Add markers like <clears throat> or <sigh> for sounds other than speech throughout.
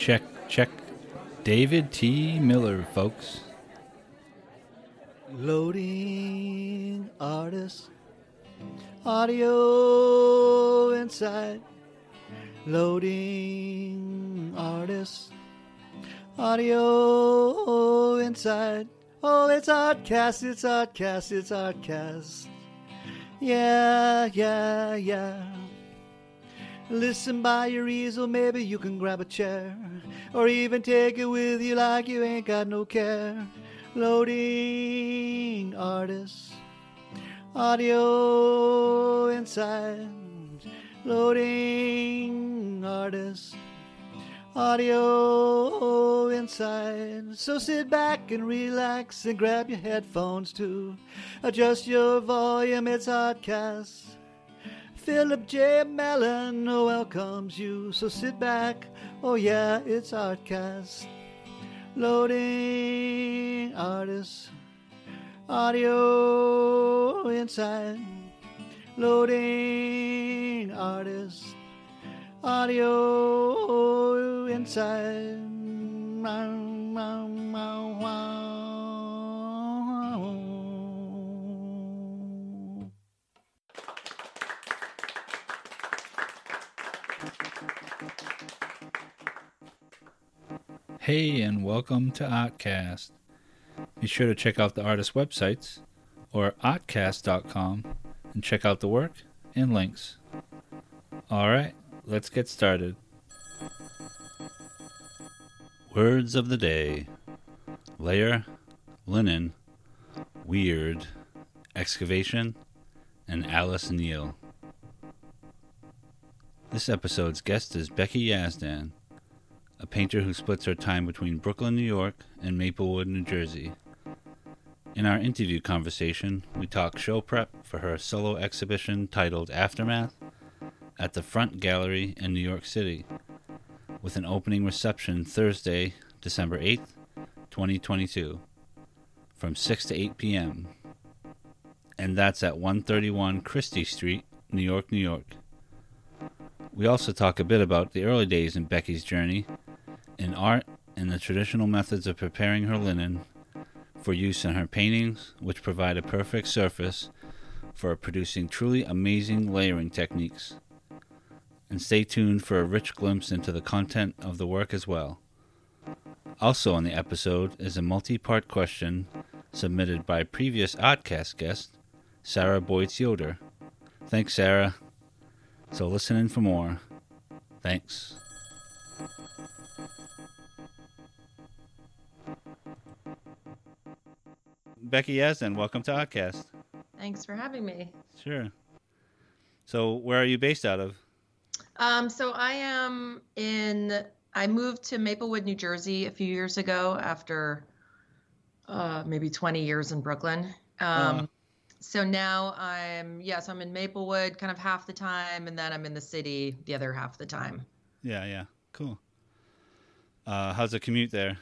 check, check. David T. Miller, folks. Loading artist, audio inside. Loading artist, audio inside. Oh, it's Ahtcast, it's Ahtcast, it's Ahtcast. Yeah, yeah, yeah. Listen by your easel, maybe you can grab a chair. Or even take it with you like you ain't got no care. Loading artists, audio inside. Loading artists, audio inside. So sit back and relax and grab your headphones too. Adjust your volume, it's Ahtcast. Philip J. Mellon oh, welcomes you. So sit back, oh yeah, it's Ahtcast. Loading artists, audio inside. Loading artists, audio inside. Hey, and welcome to Ahtcast. Be sure to check out the artist websites or ahtcast.com and check out the work and links. All right, let's get started. Words of the day layer, linen, weird, excavation, and Alice Neel. This episode's guest is Becky Yazdan, a painter who splits her time between Brooklyn, New York, and Maplewood, New Jersey. In our interview conversation, we talk show prep for her solo exhibition titled Aftermath at the Front Gallery in New York City, with an opening reception Thursday, December 8th, 2022, from 6 to 8 p.m. And that's at 131 Chrystie Street, New York, New York. We also talk a bit about the early days in Becky's journey in art and the traditional methods of preparing her linen for use in her paintings, which provide a perfect surface for producing truly amazing layering techniques. And stay tuned for a rich glimpse into the content of the work as well. Also on the episode is a multi part question submitted by previous Ahtcast guest, Sarah Boyts Yoder. Thanks, Sarah. So listen in for more. Thanks. Becky Yazdan, welcome to Ahtcast. Thanks for having me. Sure. So, where are you based out of? Um, so I am in. I moved to Maplewood, New Jersey, a few years ago after uh, maybe 20 years in Brooklyn. Um, Oh. So now I'm yes, I'm in Maplewood, kind of half the time, and then I'm in the city the other half the time. Yeah, yeah. Cool. Uh, how's the commute there?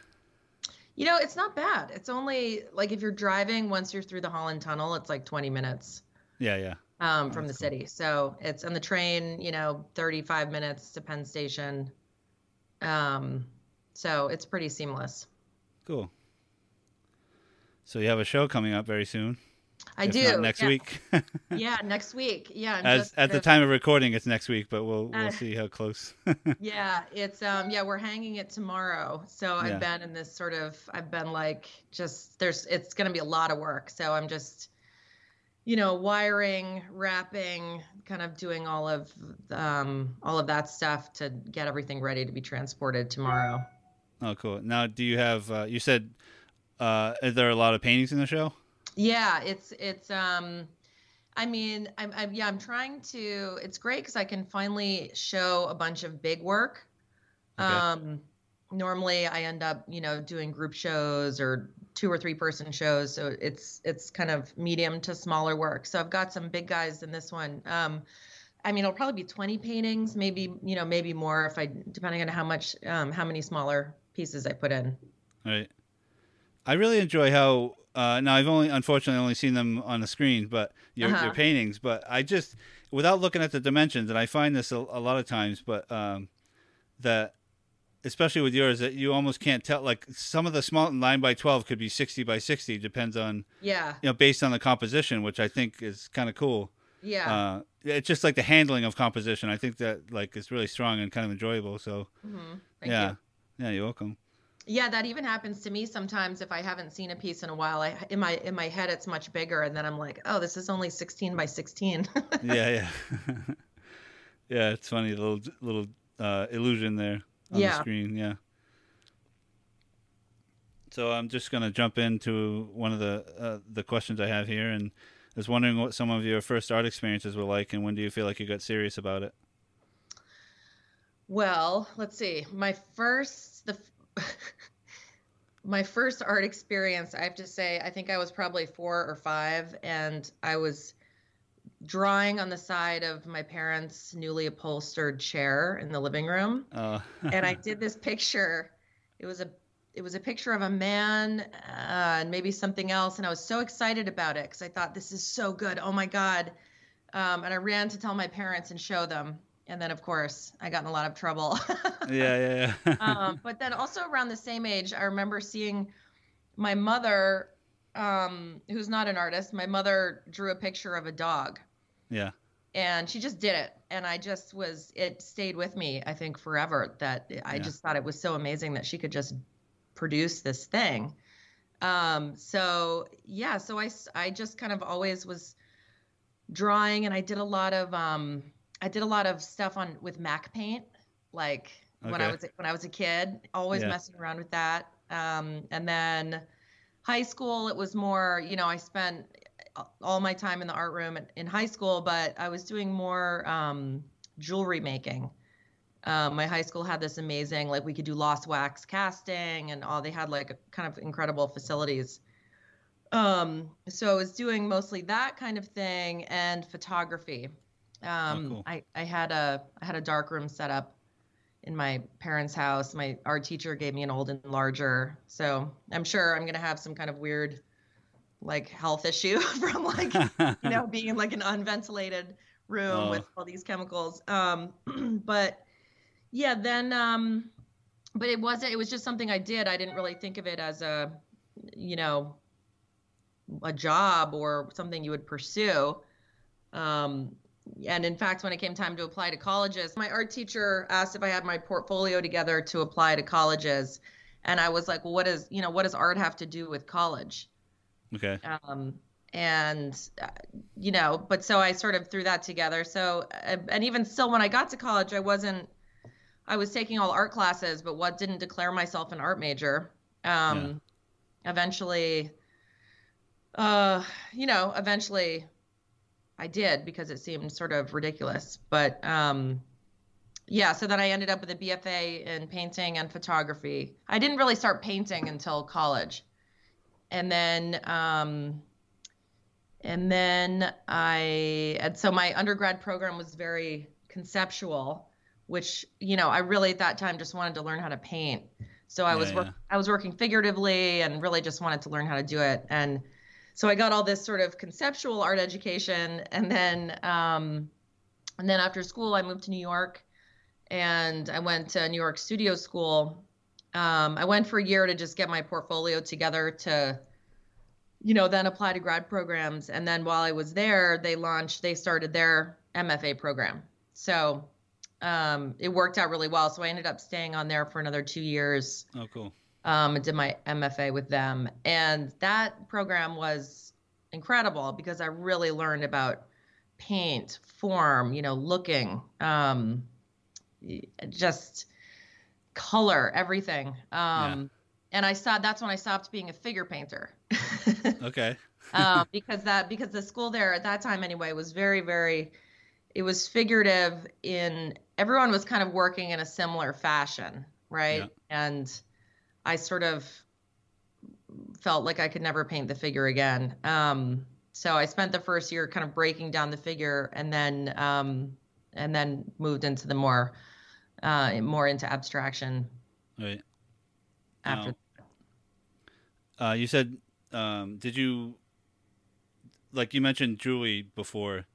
You know, it's not bad. It's only like if you're driving, once you're through the Holland Tunnel, it's like 20 minutes Yeah, yeah. um, from the cool. city. So it's on the train, you know, 35 minutes to Penn Station. Um, so it's pretty seamless. Cool. So, you have a show coming up very soon. I if do next yeah. week. <laughs> Yeah, next week. Yeah, I'm As at the time of recording, it's next week, but we'll we'll Uh, see how close. <laughs> Yeah, it's um yeah, we're hanging it tomorrow. So I've been in this sort of I've been like just there's it's going to be a lot of work. So I'm just you know, wiring, wrapping, kind of doing all of um all of that stuff to get everything ready to be transported tomorrow. oh, cool. Now, do you have? Uh, you said, uh, is there a lot of paintings in the show? Yeah, it's it's um I mean, I'm, I'm yeah, I'm trying to it's great cuz I can finally show a bunch of big work. Okay. Um normally I end up, you know, doing group shows or two or three person shows, so it's it's kind of medium to smaller work. So I've got some big guys in this one. Um I mean, it'll probably be 20 paintings, maybe, you know, maybe more if I depending on how much um how many smaller pieces I put in. Right. I really enjoy how. Uh, now I've only unfortunately only seen them on the screen, but your your Uh-huh. paintings. But I just without looking at the dimensions, and I find this a, a lot of times, but um, that especially with yours, that you almost can't tell. Like some of the small nine by twelve could be sixty by sixty, depends on Yeah. you know based on the composition, which I think is kind of cool. Yeah. Uh, it's just like the handling of composition. I think that like is really strong and kind of enjoyable. So hmm Thank yeah, you. yeah, you're welcome. Yeah, that even happens to me sometimes if I haven't seen a piece in a while. I in my in my head it's much bigger and then I'm like, "Oh, this is only 16 by 16." <laughs> yeah, yeah, <laughs> yeah. It's funny, little little uh, illusion there on Yeah. the screen. Yeah. So I'm just gonna jump into one of the uh, the questions I have here, and I was wondering what some of your first art experiences were like, and when do you feel like you got serious about it? Well, let's see. My first the <laughs> my first art experience, I have to say, I think I was probably 4 or 5 and I was drawing on the side of my parents' newly upholstered chair in the living room. Uh, and I <laughs> did this picture. It was a it was a picture of a man uh, and maybe something else, and I was so excited about it because I thought this is so good. Oh my god! Um, and I ran to tell my parents and show them, and then of course I got in a lot of trouble. <laughs> yeah, yeah, yeah. <laughs> um, but then also around the same age, I remember seeing my mother, um, who's not an artist. My mother drew a picture of a dog yeah, and she just did it and i just was it stayed with me i think forever that i Yeah. just thought it was so amazing that she could just produce this thing um so yeah so I I just kind of always was drawing and i did a lot of um i did a lot of stuff on with MacPaint like when i was when i was a kid always Yeah. messing around with that um and then high school it was more you know i spent all my time in the art room in- in high school, but I was doing more um, jewelry making. Um, my high school had this amazing, like we could do lost wax casting, and all they had like a, kind of incredible facilities. Um, so I was doing mostly that kind of thing and photography. Um, cool. I, I had a I had a dark room set up in my parents' house. My art teacher gave me an old enlarger, so I'm sure I'm gonna have some kind of weird like health issue <laughs> from like you know being in like an unventilated room Oh. with all these chemicals um <clears throat> but yeah then um but it wasn't it was just something i did i didn't really think of it as a you know a job or something you would pursue um and in fact when it came time to apply to colleges my art teacher asked if i had my portfolio together to apply to colleges. And i was like well what is you know what does art have to do with college? Okay. um, and uh, you know but so i sort of threw that together. So uh, and even still when i got to college i wasn't i was taking all art classes but what didn't declare myself an art major. Um eventually uh you know eventually i did because it seemed sort of ridiculous but um yeah so then i ended up with a bfa in painting and photography. I didn't really start painting until college. And then um and then i and so my undergrad program was very conceptual which you know i really at that time just wanted to learn how to paint. So i Yeah, was work, yeah. i was working figuratively and really just wanted to learn how to do it. And so i got all this sort of conceptual art education and then um and then after school i moved to new york and i went to new york studio school um, I went for a year to just get my portfolio together to, you know, then apply to grad programs. And then while I was there, they launched, they started their MFA program. So um, it worked out really well. So I ended up staying on there for another two years. Oh, cool. Um, and did my MFA with them. And that program was incredible because I really learned about paint, form, you know, looking, um, just color, everything. Um, And I saw that's when I stopped being a figure painter. <laughs> Okay. um, <laughs> because that because the school there at that time anyway was very very it was figurative in everyone was kind of working in a similar fashion right Yeah. and i sort of felt like i could never paint the figure again um, so i spent the first year kind of breaking down the figure and then um, and then moved into the more uh, more into abstraction Right. after Now, uh, you said, um, did you, like you mentioned Julie before,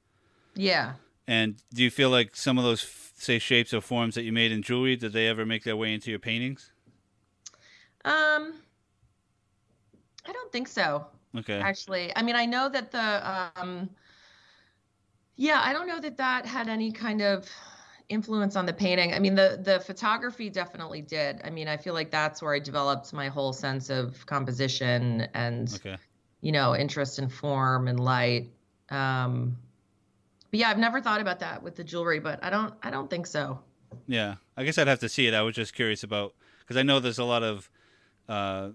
yeah And do you feel like some of those, say, shapes or forms that you made in jewelry, did they ever make their way into your paintings? Um, I don't think so. Okay. Actually, I mean, I know that the um, yeah, I don't know that that had any kind of influence on the painting. I mean, the the photography definitely did. I mean, I feel like that's where I developed my whole sense of composition and Okay. you know interest in form and light. Um, but yeah, I've never thought about that with the jewelry, but I don't I don't think so. Yeah, I guess I'd have to see it. I was just curious about because I know there's a lot of uh,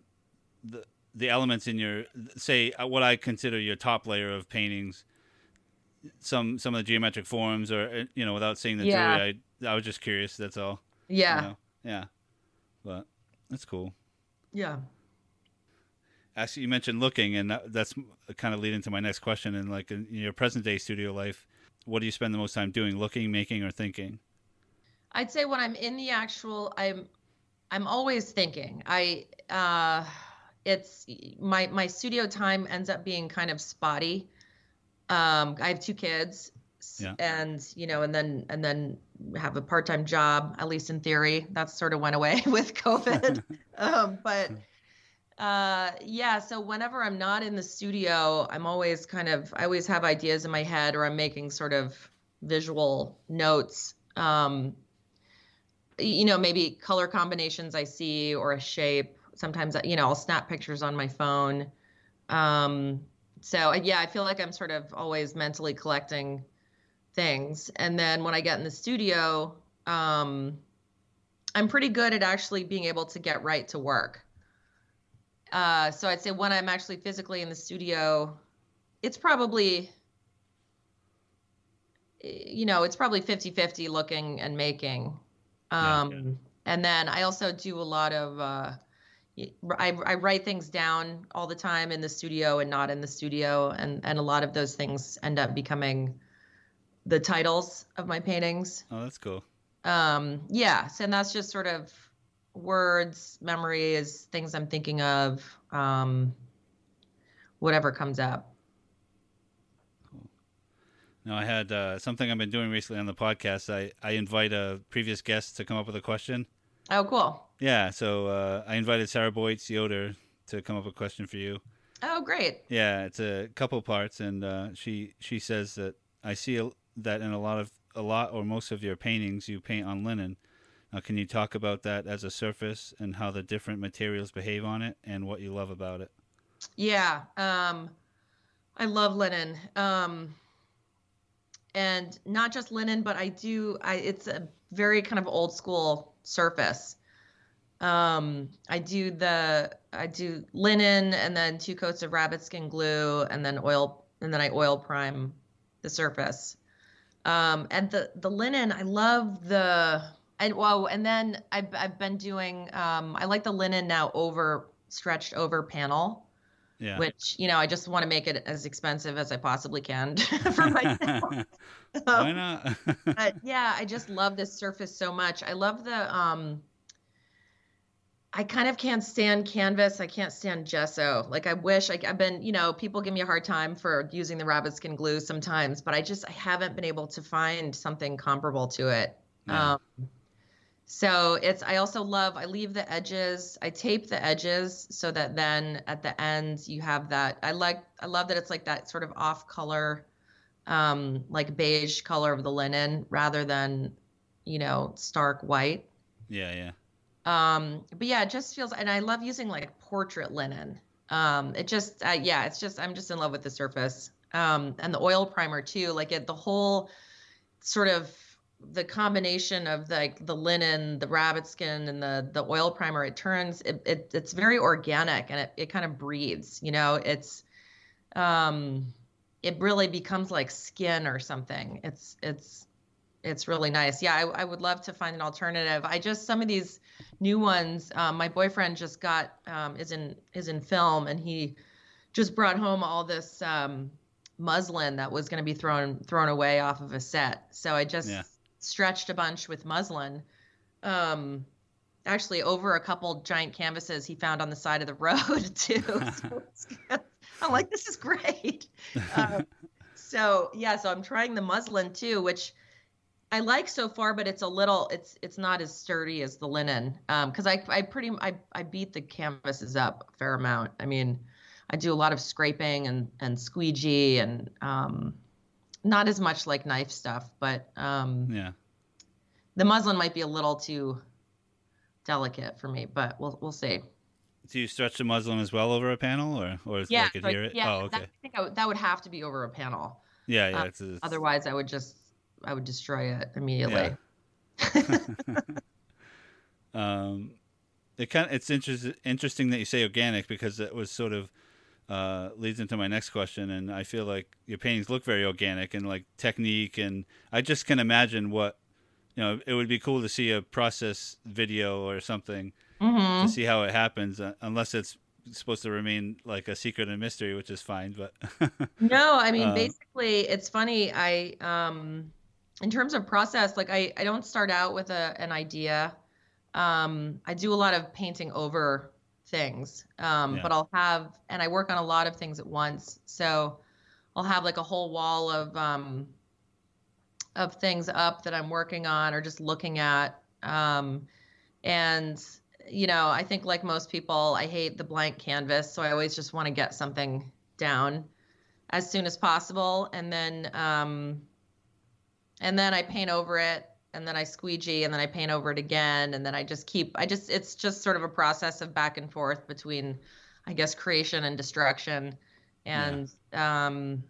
the the elements in your say uh, what I consider your top layer of paintings. Some some of the geometric forms, or uh, you know, without seeing the Yeah. jewelry, I I was just curious. That's all. you Yeah, know? Yeah, but that's cool. yeah. Actually, you mentioned looking, and that, that's kind of leading to my next question. And like in your present day studio life, what do you spend the most time doing? Looking, making, or thinking? I'd say when I'm in the actual, I'm, I'm always thinking. I, uh, it's my my studio time ends up being kind of spotty. Um, I have two kids, Yeah. and you know, and then and then have a part time job. At least in theory, that sort of went away <laughs> with COVID. <laughs> um, but uh, yeah, so whenever I'm not in the studio, I'm always kind of I always have ideas in my head, or I'm making sort of visual notes. Um, you know, maybe color combinations I see or a shape. Sometimes, you know, I'll snap pictures on my phone. Um, so yeah, I feel like I'm sort of always mentally collecting things. And then when I get in the studio, um, I'm pretty good at actually being able to get right to work. Uh, so I'd say when I'm actually physically in the studio, it's probably, you know, it's probably 50 50 looking and making. Um. And then I also do a lot of, uh, I write things down all the time in the studio and not in the studio. And, and a lot of those things end up becoming the titles of my paintings. Oh, that's cool. Um, yeah. So and that's just sort of words, memories, things I'm thinking of, um, whatever comes up. No, I had uh, something I've been doing recently on the podcast. I, I invite a previous guest to come up with a question. Oh, cool. Yeah, so uh, I invited Sarah Boyts Yoder to come up with a question for you. Oh, great. Yeah, it's a couple parts, and uh, she she says that I see a, that in a lot of a lot or most of your paintings you paint on linen. Now, can you talk about that as a surface and how the different materials behave on it, and what you love about it? Yeah. Um, I love linen. Um, and not just linen, but I do, I, it's a very kind of old school surface. Um, I do the, I do linen and then two coats of rabbit skin glue and then oil, and then I oil prime the surface. Um, and the, the linen, I love the, and well, and then I've, I've been doing, um, I like the linen now over stretched over panel Yeah. which you know I just want to make it as expensive as I possibly can <laughs> for <laughs> myself. Why not? but <laughs> yeah, I just love this surface so much. I love the um I kind of can't stand canvas. I can't stand gesso. Like I wish I, I've been, you know, people give me a hard time for using the rabbit skin glue sometimes, but I just I haven't been able to find something comparable to it. Yeah. Um, so it's I also love I leave the edges. I tape the edges so that then at the end you have that. I like I love that it's like that sort of off color um like beige color of the linen rather than you know stark white. yeah, yeah. Um but yeah, it just feels and I love using like portrait linen. Um it just uh, yeah, it's just I'm just in love with the surface. Um and the oil primer too, like it the whole sort of the combination of like the linen, the rabbit skin, and the the oil primer, it turns it, it it's very organic and it, it kind of breathes. You know, it's um, it really becomes like skin or something. It's it's it's really nice. Yeah, I, I would love to find an alternative. I just some of these new ones. Um, my boyfriend just got um, is in is in film and he just brought home all this um, muslin that was going to be thrown thrown away off of a set. So I just Yeah. Stretched a bunch with muslin. Um, actually, over a couple giant canvases he found on the side of the <laughs> road too. So <laughs> I'm like, this is great. Um, so yeah, so I'm trying the muslin too, which I like so far, but it's a little it's it's not as sturdy as the linen. Um, because I I pretty I I beat the canvases up a fair amount. I mean, I do a lot of scraping and and squeegee and um, not as much like knife stuff, but um, Yeah. the muslin might be a little too delicate for me, but we'll we'll see. Do you stretch the muslin as well over a panel, or or Yeah, like so adhere it? yeah. oh, that, okay. I think I would, that would have to be over a panel. Yeah, yeah. uh, it's, it's, Otherwise, I would just I would destroy it immediately. <laughs> <laughs> um, it kind of, it's interest, interesting that you say organic because it was sort of uh, leads into my next question, and I feel like your paintings look very organic and like technique, and I just can imagine what you know. It would be cool to see a process video or something hmm to see how it happens, uh, unless it's supposed to remain like a secret and mystery, which is fine. But <laughs> No, I mean Um, basically it's funny. I um in terms of process, like I I don't start out with a an idea. Um I do a lot of painting over things. Um Yeah. but I'll have and I work on a lot of things at once. So I'll have like a whole wall of um of things up that I'm working on or just looking at. Um and you know, I think like most people, I hate the blank canvas, so I always just want to get something down as soon as possible and then um and then I paint over it and then I squeegee and then I paint over it again and then I just keep I just it's just sort of a process of back and forth between I guess creation and destruction. And um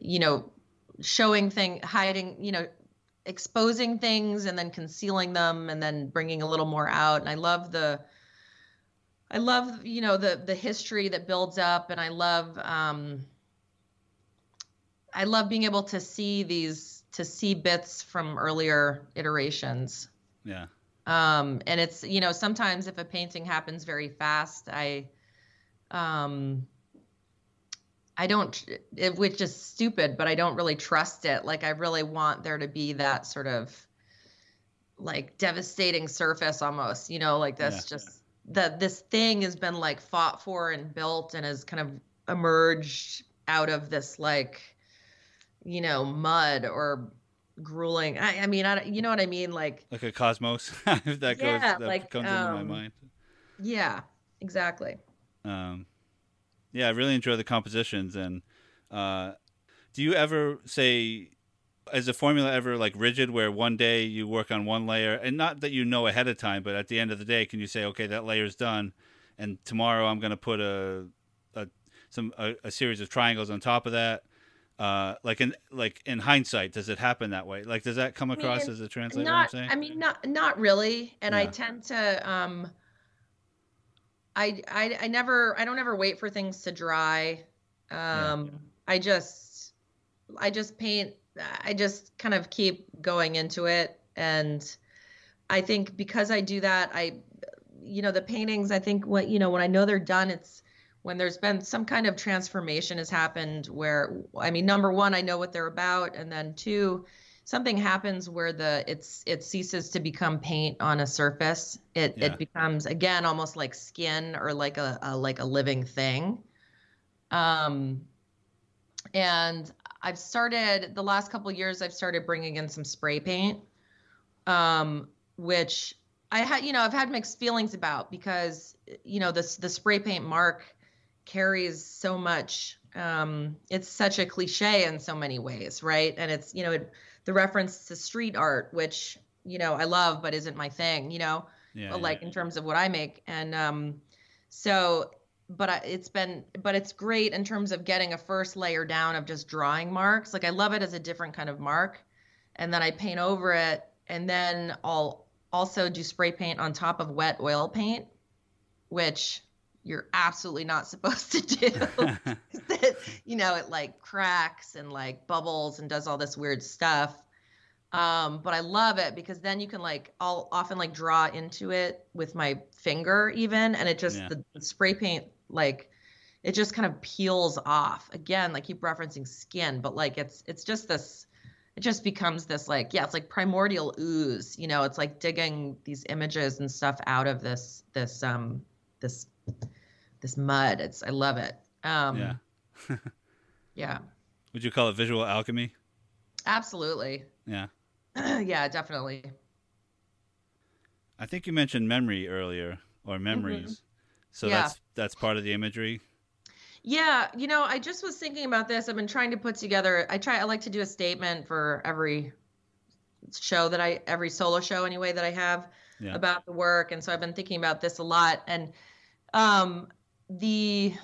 you know showing thing hiding you know exposing things and then concealing them and then bringing a little more out. And I love the I love you know the the history that builds up and I love um I love being able to see these to see bits from earlier iterations. yeah, Um and it's you know sometimes if a painting happens very fast I um I don't it which is stupid but I don't really trust it like I really want there to be that sort of like devastating surface almost you know like this Yeah. just that this thing has been like fought for and built and has kind of emerged out of this like you know mud or grueling i, I mean I, you know what i mean like like a cosmos if <laughs> that goes Yeah, that like, comes into my um, mind. yeah exactly Um, yeah, I really enjoy the compositions. And uh, do you ever say, is the formula ever like rigid, where one day you work on one layer, and not that you know ahead of time, but at the end of the day, can you say, okay, that layer's done, and tomorrow I'm going to put a, a some a, a series of triangles on top of that. Uh, like in like in hindsight, does it happen that way? Like, does that come across mean, as a translator? not I'm saying? i mean not not really and i tend to um I, I i never i don't ever wait for things to dry um i just i just paint i just kind of keep going into it and i think because i do that i you know the paintings i think what you know when i know they're done it's when there's been some kind of transformation has happened where i mean number one i know what they're about and then two something happens where the it's it ceases to become paint on a surface it Yeah. it becomes again almost like skin or like a, a like a living thing um and i've started the last couple years i've started bringing in some spray paint um which i had you know i've had mixed feelings about because you know this the spray paint mark carries so much um it's such a cliche in so many ways right and it's you know it, the reference to street art which you know i love but isn't my thing you know yeah, but yeah. like in terms of what I make. And um, so, but I, it's been, but it's great in terms of getting a first layer down of just drawing marks. Like I love it as a different kind of mark, and then I paint over it, and then I'll also do spray paint on top of wet oil paint, which you're absolutely not <laughs> supposed to do. <laughs> <laughs> It- you know, it like cracks and like bubbles and does all this weird stuff um but i love it because then you can like i'll often like draw into it with my finger even and it just Yeah. the, the spray paint like it just kind of peels off again like keep referencing skin but like it's it's just this it just becomes this like yeah it's like primordial ooze you know it's like digging these images and stuff out of this this um this this mud it's i love it um yeah. <laughs> yeah Would you call it visual alchemy? Absolutely. Yeah. <clears throat> yeah, definitely. I think you mentioned memory earlier or memories. So Yeah. that's that's part of the imagery. Yeah, you know, I just was thinking about this. I've been trying to put together. I try. I like to do a statement for every show that I, every solo show anyway that I have Yeah. about the work, and so I've been thinking about this a lot. And um, the,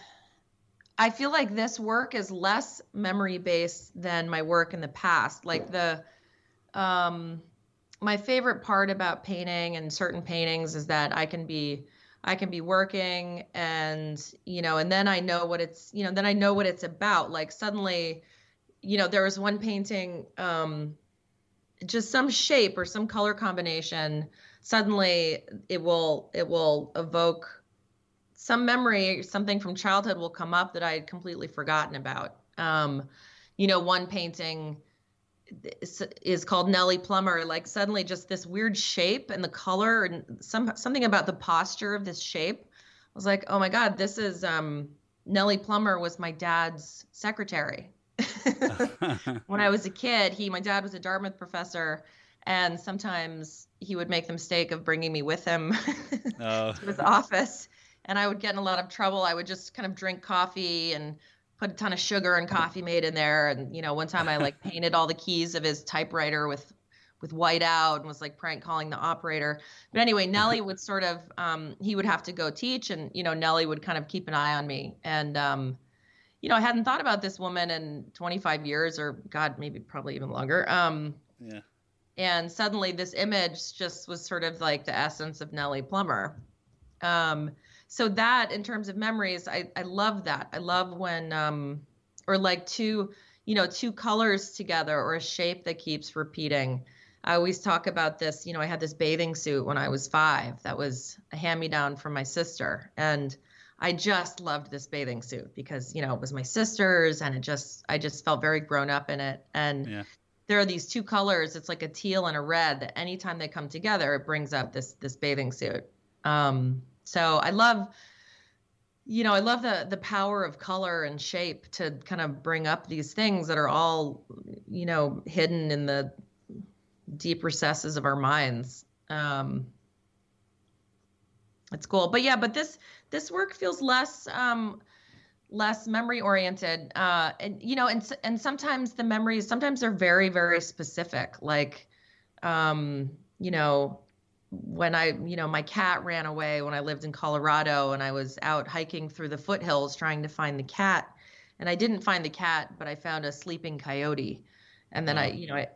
I feel like this work is less memory based than my work in the past. Like the, um, my favorite part about painting and certain paintings is that I can be I can be working and you know and then I know what it's you know then I know what it's about. Like suddenly you know there was one painting um just some shape or some color combination. Suddenly it will it will evoke some memory something from childhood will come up that I had completely forgotten about um you know one painting is- called Nellie Plummer. Like suddenly, just this weird shape and the color and some something about the posture of this shape. I was like, oh my god, this is um, Nellie Plummer was my dad's secretary. <laughs> when I was a kid, he my dad was a Dartmouth professor, and sometimes he would make the mistake of bringing me with him <laughs> oh, to his office, and I would get in a lot of trouble. I would just kind of drink coffee and put a ton of sugar and coffee made in there. And you know, one time I like <laughs> painted all the keys of his typewriter with with white out and was like prank calling the operator. But anyway, Nellie would sort of um, he would have to go teach, and you know, Nellie would kind of keep an eye on me. And um, you know, I hadn't thought about this woman in 25 years, or God, maybe probably even longer. Um, yeah. and suddenly this image just was sort of like the essence of Nellie Plummer. Um, so that in terms of memories, I, I love that. I love when um, or like two, you know, two colors together or a shape that keeps repeating. I always talk about this, you know, I had this bathing suit when I was five that was a hand me down from my sister. And I just loved this bathing suit because, you know, it was my sister's and it just, I just felt very grown up in it. And Yeah. there are these two colors it's like a teal and a red that anytime they come together it brings up this this bathing suit um so i love you know i love the the power of color and shape to kind of bring up these things that are all you know hidden in the deep recesses of our minds. Um it's cool. But yeah but this this work feels less um less memory oriented uh and you know and and sometimes the memories sometimes they're very very specific. Like um you know when i you know my cat ran away when i lived in colorado and i was out hiking through the foothills trying to find the cat and i didn't find the cat but i found a sleeping coyote and then i Oh. you know i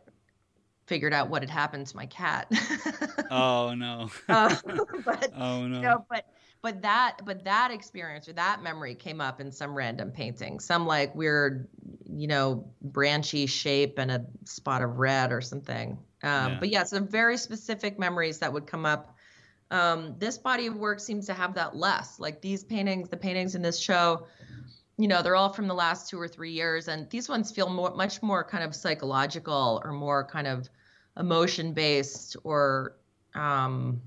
figured out what had happened to my cat <laughs> Oh no. uh, <laughs> but oh no. you know, but but that but that experience or that memory came up in some random painting, some like weird, you know, branchy shape and a spot of red or something. Um, Yeah. But yeah, some very specific memories that would come up. Um, this body of work seems to have that less. Like these paintings, the paintings in this show, you know, they're all from the last two or three years, and these ones feel more, much more kind of psychological or more kind of emotion based or um,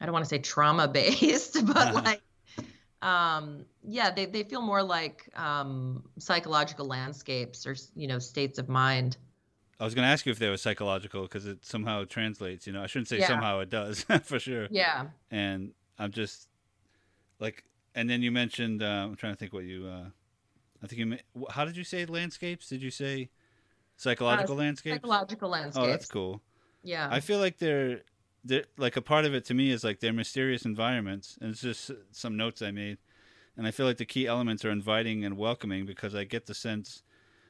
I don't want to say trauma based, <laughs> but like, um, yeah, they, they feel more like um, psychological landscapes or, you know, states of mind. I was going to ask you if they were psychological because it somehow translates. You know, I shouldn't say Yeah. somehow it does <laughs> for sure. Yeah. And I'm just like, and then you mentioned. Uh, I'm trying to think what you. Uh, I think you. How did you say landscapes? Did you say psychological landscapes? Psychological landscapes. oh, that's cool. Yeah. I feel like they're, they're like a part of it to me is like they're mysterious environments, and it's just some notes I made, and I feel like the key elements are inviting and welcoming because I get the sense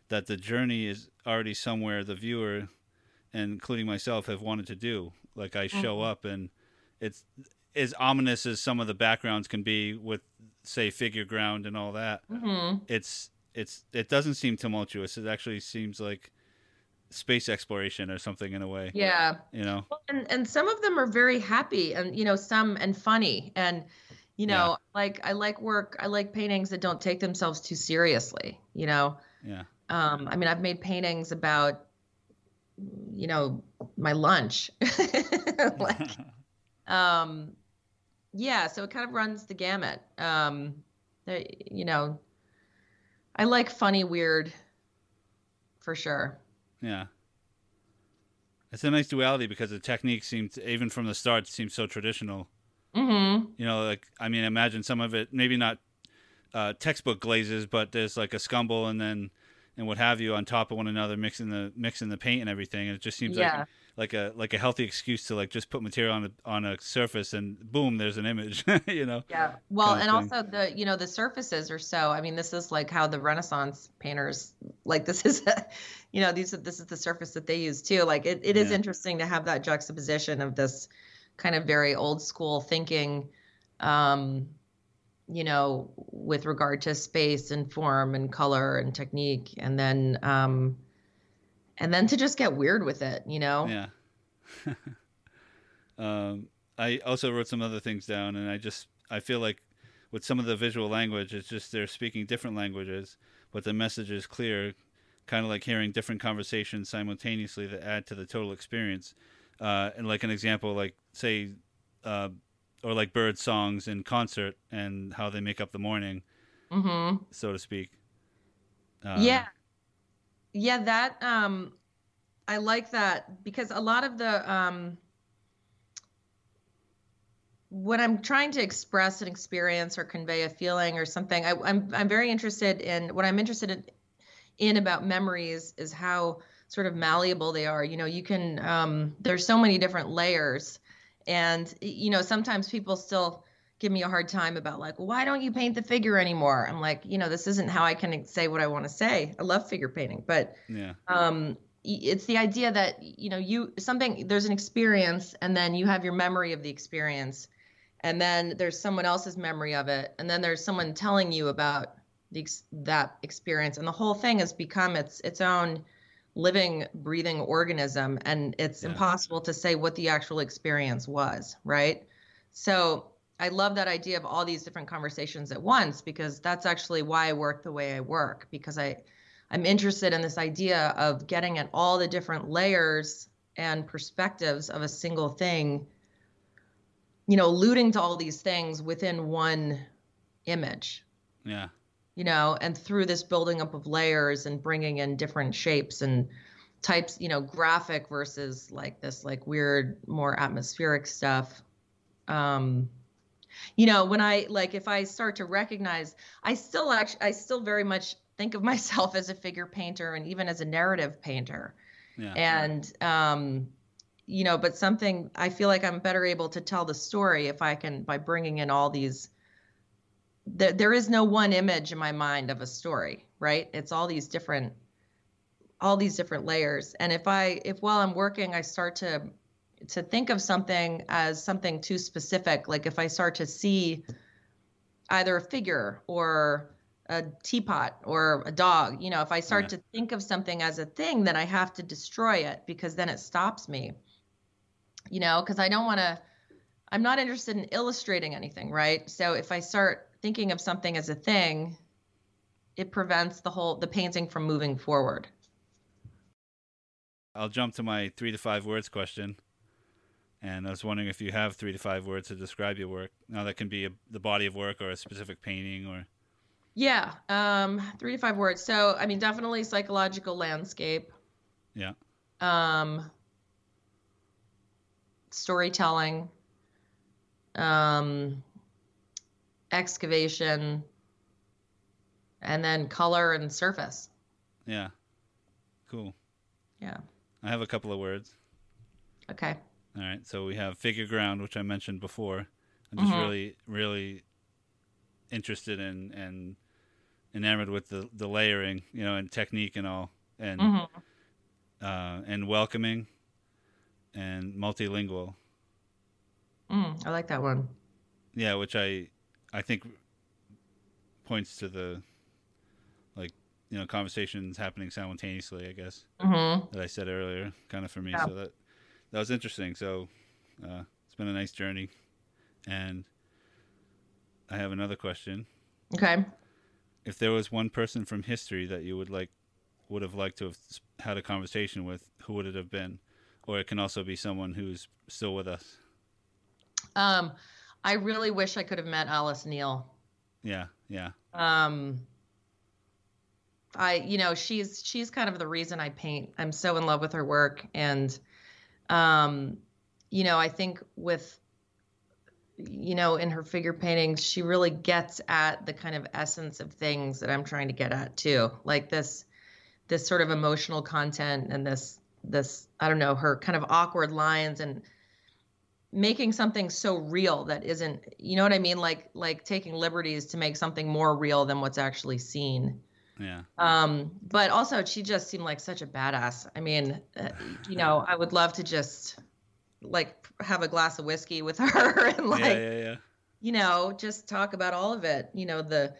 that the journey is already somewhere the viewer, and including myself, have wanted to do. Like I show Mhm. up and it's as ominous as some of the backgrounds can be with, say, figure ground and all that. hmm It's it's it doesn't seem tumultuous. It actually seems like space exploration or something in a way. Yeah. You know. Well, and and some of them are very happy and you know some and funny and you know like I like work I like paintings that don't take themselves too seriously you know Yeah. Um I mean I've made paintings about you know my lunch <laughs> like <laughs> um yeah so it kind of runs the gamut um you know I like funny weird for sure. Yeah. It's a nice duality because the technique seems, even from the start, seems so traditional. Mm-hmm. You know, like I mean, imagine some of it, maybe not uh, textbook glazes, but there's like a scumble and then and what have you on top of one another, mixing the mixing the paint and everything. And it just seems Yeah. like like a like a healthy excuse to like just put material on a on a surface and boom, there's an image. <laughs> you know. Yeah. Well, kind and thing. also the you know the surfaces are so. I mean, this is like how the Renaissance painters like this is, <laughs> you know, these are this is the surface that they use too. Like it, it is Yeah. interesting to have that juxtaposition of this kind of very old school thinking, um, you know, with regard to space and form and color and technique, and then um, and then to just get weird with it, you know. Yeah. <laughs> um, I also wrote some other things down, and I just I feel like with some of the visual language, it's just they're speaking different languages, but the message is clear. Kind of like hearing different conversations simultaneously that add to the total experience. Uh, and like an example, like say, uh, or like bird songs in concert and how they make up the morning, Mm-hmm. so to speak. Uh, yeah yeah that um i like that because a lot of the um when i'm trying to express an experience or convey a feeling or something I, i'm i'm very interested in what i'm interested in in about memories is how sort of malleable they are you know you can um there's so many different layers and you know sometimes people still give me a hard time about like why don't you paint the figure anymore i'm like you know this isn't how i can say what i want to say i love figure painting but Yeah. um it's the idea that you know you something there's an experience and then you have your memory of the experience and then there's someone else's memory of it and then there's someone telling you about the that experience and the whole thing has become its its own living breathing organism and it's Yeah. impossible to say what the actual experience was right so i love that idea of all these different conversations at once because that's actually why i work the way i work because i i'm interested in this idea of getting at all the different layers and perspectives of a single thing you know alluding to all these things within one image Yeah. You know, and through this building up of layers and bringing in different shapes and types, you know, graphic versus like this like weird, more atmospheric stuff. Um, you know, when I like if I start to recognize, I still actually, I still very much think of <laughs> myself as a figure painter and even as a narrative painter Yeah. and um you know but something i feel like i'm better able to tell the story if i can by bringing in all these there, there is no one image in my mind of a story right? It's all these different all these different layers. And if i if while i'm working i start to to think of something as something too specific like if i start to see either a figure or a teapot or a dog you know if i start Yeah. to think of something as a thing then i have to destroy it because then it stops me. You know because i don't want to i'm not interested in illustrating anything right? So if i start thinking of something as a thing it prevents the whole the painting from moving forward I'll jump to my three to five words question. And I was wondering if you have three to five words to describe your work. Now, that can be a, the body of work or a specific painting or. yeah um three to five words so i mean definitely psychological landscape Yeah. um storytelling um excavation and then color and surface Yeah. Cool. yeah I have a couple of words. okay All right. So we have figure ground, which I mentioned before. I'm just Mhm. really, really interested in and enamored with the, the layering, you know, and technique and all, and Mhm. uh, and welcoming, and multilingual. mm, i like that one Yeah, which I I think points to the like you know conversations happening simultaneously. I guess hmm that I said earlier, kind of for me. Yeah. So that that was interesting. So uh, it's been a nice journey, and I have another question. okay If there was one person from history that you would like would have liked to have had a conversation with, who would it have been? Or it can also be someone who's still with us. um i really wish i could have met alice neel. Yeah, yeah, um I, you know, she's she's kind of the reason I paint. I'm so in love with her work, and, um, you know, I think with, you know, in her figure paintings, she really gets at the kind of essence of things that I'm trying to get at too, like this, this sort of emotional content and this this I don't know her kind of awkward lines and making something so real that isn't you know what i mean like like taking liberties to make something more real than what's actually seen Yeah. um but also she just seemed like such a badass i mean uh, you know i would love to just like have a glass of whiskey with <laughs> her and like yeah, yeah, yeah. you know just talk about all of it you know the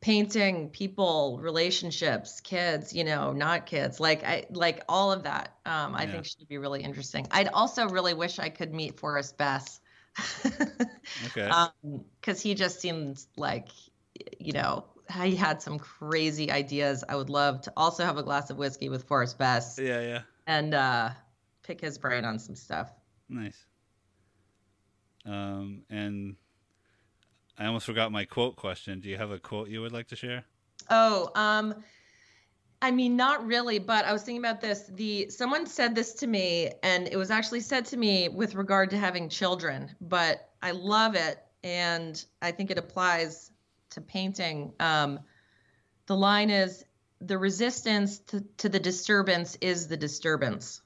painting people relationships kids you know not kids like i like all of that um i Yeah. think should be really interesting i'd also really wish i could meet forrest bess <laughs> Okay. um because he just seems like you know he had some crazy ideas i would love to also have a glass of whiskey with forrest bess yeah, yeah. and uh pick his brain on some stuff Nice. Um, and I almost forgot my quote question. Do you have a quote you would like to share? Oh, um, I mean, not really, but I was thinking about this. The someone said this to me, and it was actually said to me with regard to having children, but I love it, and I think it applies to painting. Um, the line is, "The resistance to, to the disturbance is the disturbance,"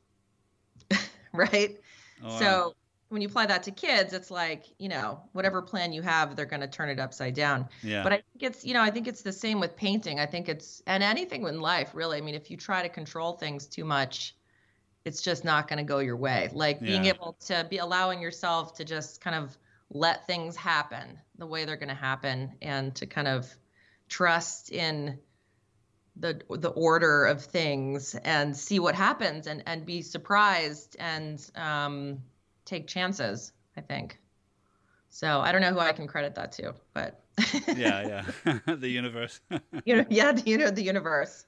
<laughs> right? Oh, so when you apply that to kids, it's like you know, whatever plan you have, they're going to turn it upside down yeah, but I think it's, you know, I think it's the same with painting. I think it's, and anything in life, really. I mean, if you try to control things too much, it's just not going to go your way. Like being Yeah. able to be allowing yourself to just kind of let things happen the way they're going to happen and to kind of trust in the the order of things and see what happens and and be surprised and um take chances i think so i don't know who i can credit that to but <laughs> yeah, yeah. <laughs> the universe. <laughs> you know, yeah, you know, the universe.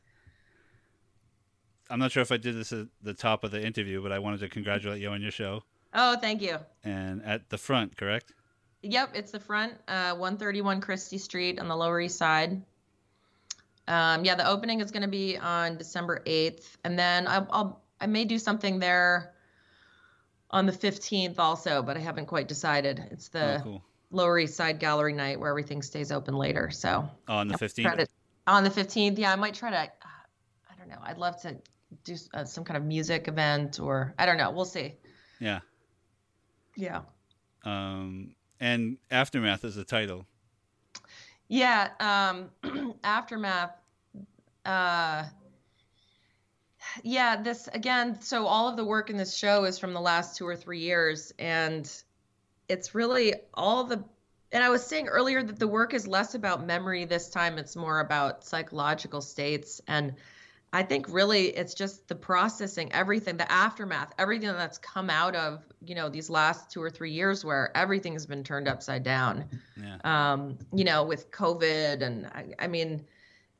I'm not sure if I did this at the top of the interview, but I wanted to congratulate you on your show. Oh, thank you. And at the front, correct? Yep, it's the front, uh, 131 Chrystie Street on the Lower East Side. Um, yeah, the opening is going to be on December 8th, and then I'll, I'll I may do something there on the 15th also, but I haven't quite decided. It's the oh, cool. Lower East Side Gallery night where everything stays open later. So Oh, on the 15th. to- on the 15th, yeah, I might try to. Uh, I don't know. I'd love to do uh, some kind of music event, or I don't know. We'll see. Yeah. Yeah. Um, and Aftermath is the title. Yeah, um, <clears throat> aftermath. Uh, yeah, this again. So all of the work in this show is from the last two or three years, and it's really all the. And I was saying earlier that the work is less about memory this time; it's more about psychological states, and I think really it's just the processing, everything, the aftermath, everything that's come out of you know these last two or three years where everything has been turned upside down Yeah. um, you know, with COVID, and I, I mean,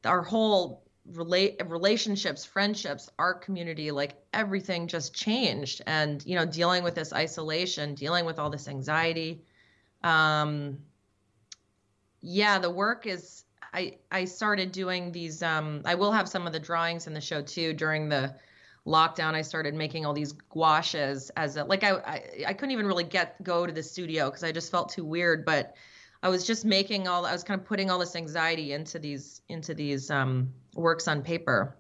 our whole relate relationships, friendships, our community, like everything just changed, and you know, dealing with this isolation, dealing with all this anxiety. Um, yeah, the work is. I I started doing these. Um, I will have some of the drawings in the show too during the lockdown i started making all these gouaches as a like i i, I couldn't even really get go to the studio because i just felt too weird but I was just making all I was kind of putting all this anxiety into these into these um, works on paper,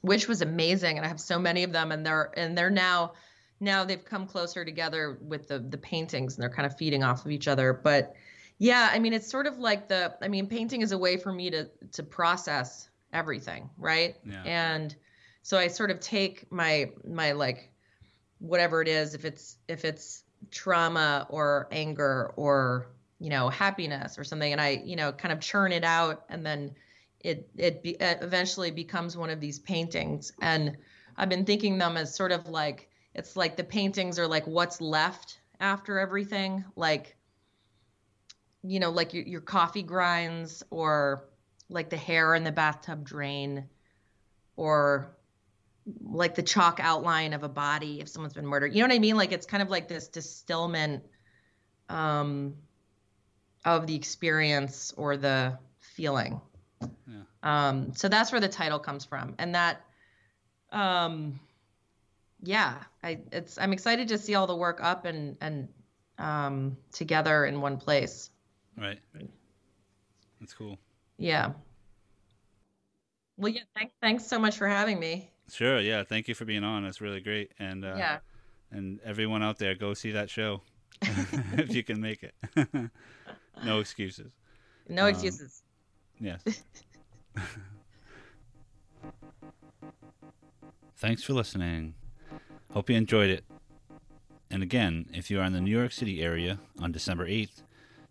which was amazing. And I have so many of them, and they're and they're now now they've come closer together with the the paintings, and they're kind of feeding off of each other. But yeah, I mean, it's sort of like the I mean, painting is a way for me to to process everything, right? Yeah. And so I sort of take my my like whatever it is, if it's if it's trauma or anger or you know happiness or something and i you know kind of churn it out and then it it, be, it eventually becomes one of these paintings. And i've been thinking them as sort of like it's like the paintings are like what's left after everything. Like you know like your, your coffee grinds or like the hair in the bathtub drain or like the chalk outline of a body if someone's been murdered. You know what i mean? Like it's kind of like this distillment um of the experience or the feeling. Yeah. Um, so that's where the title comes from, and that, um, yeah, I it's I'm excited to see all the work up and and um, together in one place. Right. That's cool. Yeah. Well, yeah. Thanks. Thanks so much for having me. Sure. Yeah. Thank you for being on. That's really great. And uh, yeah. And everyone out there, go see that show <laughs> if you can make it. <laughs> no excuses. No um, excuses. Yes. <laughs> Thanks for listening. Hope you enjoyed it. And again, if you are in the New York City area on December 8th,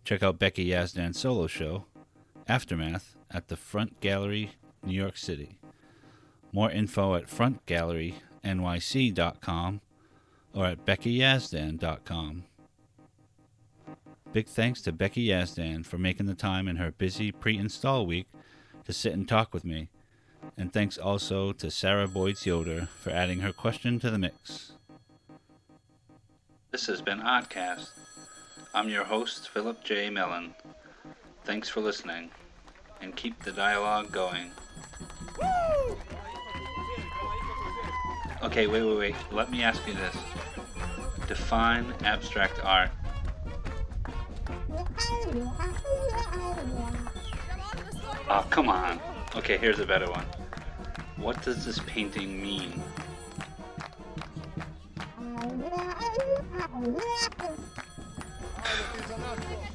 check out Becky Yazdan's solo show, Aftermath, at the Front Gallery, New York City. More info at frontgallerynyc.com or at beckyyazdan.com. Big thanks to Becky Yazdan for making the time in her busy pre install week to sit and talk with me. And thanks also to Sarah Boyts Yoder for adding her question to the mix. This has been Ahtcast. I'm your host, Philip J. Mellon. Thanks for listening, and keep the dialogue going. Okay, wait, wait, wait. Let me ask you this. Define abstract art. Oh, come on. Okay, here's a better one. What does this painting mean?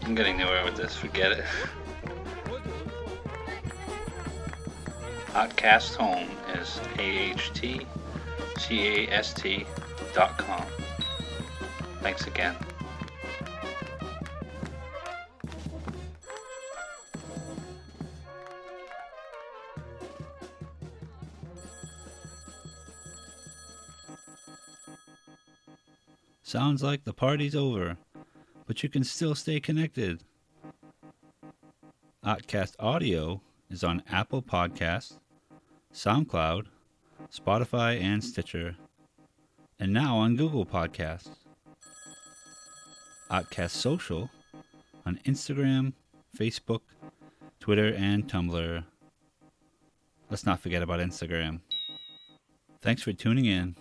I'm getting nowhere with this, forget it. <laughs> Ahtcast Home is A-H-T-C-A-S-T dot com. Thanks again. Sounds like the party's over, but you can still stay connected. Ahtcast Audio is on Apple Podcasts, SoundCloud, Spotify, and Stitcher, and now on Google Podcasts. Ahtcast Social on Instagram, Facebook, Twitter, and Tumblr. Let's not forget about Instagram. Thanks for tuning in.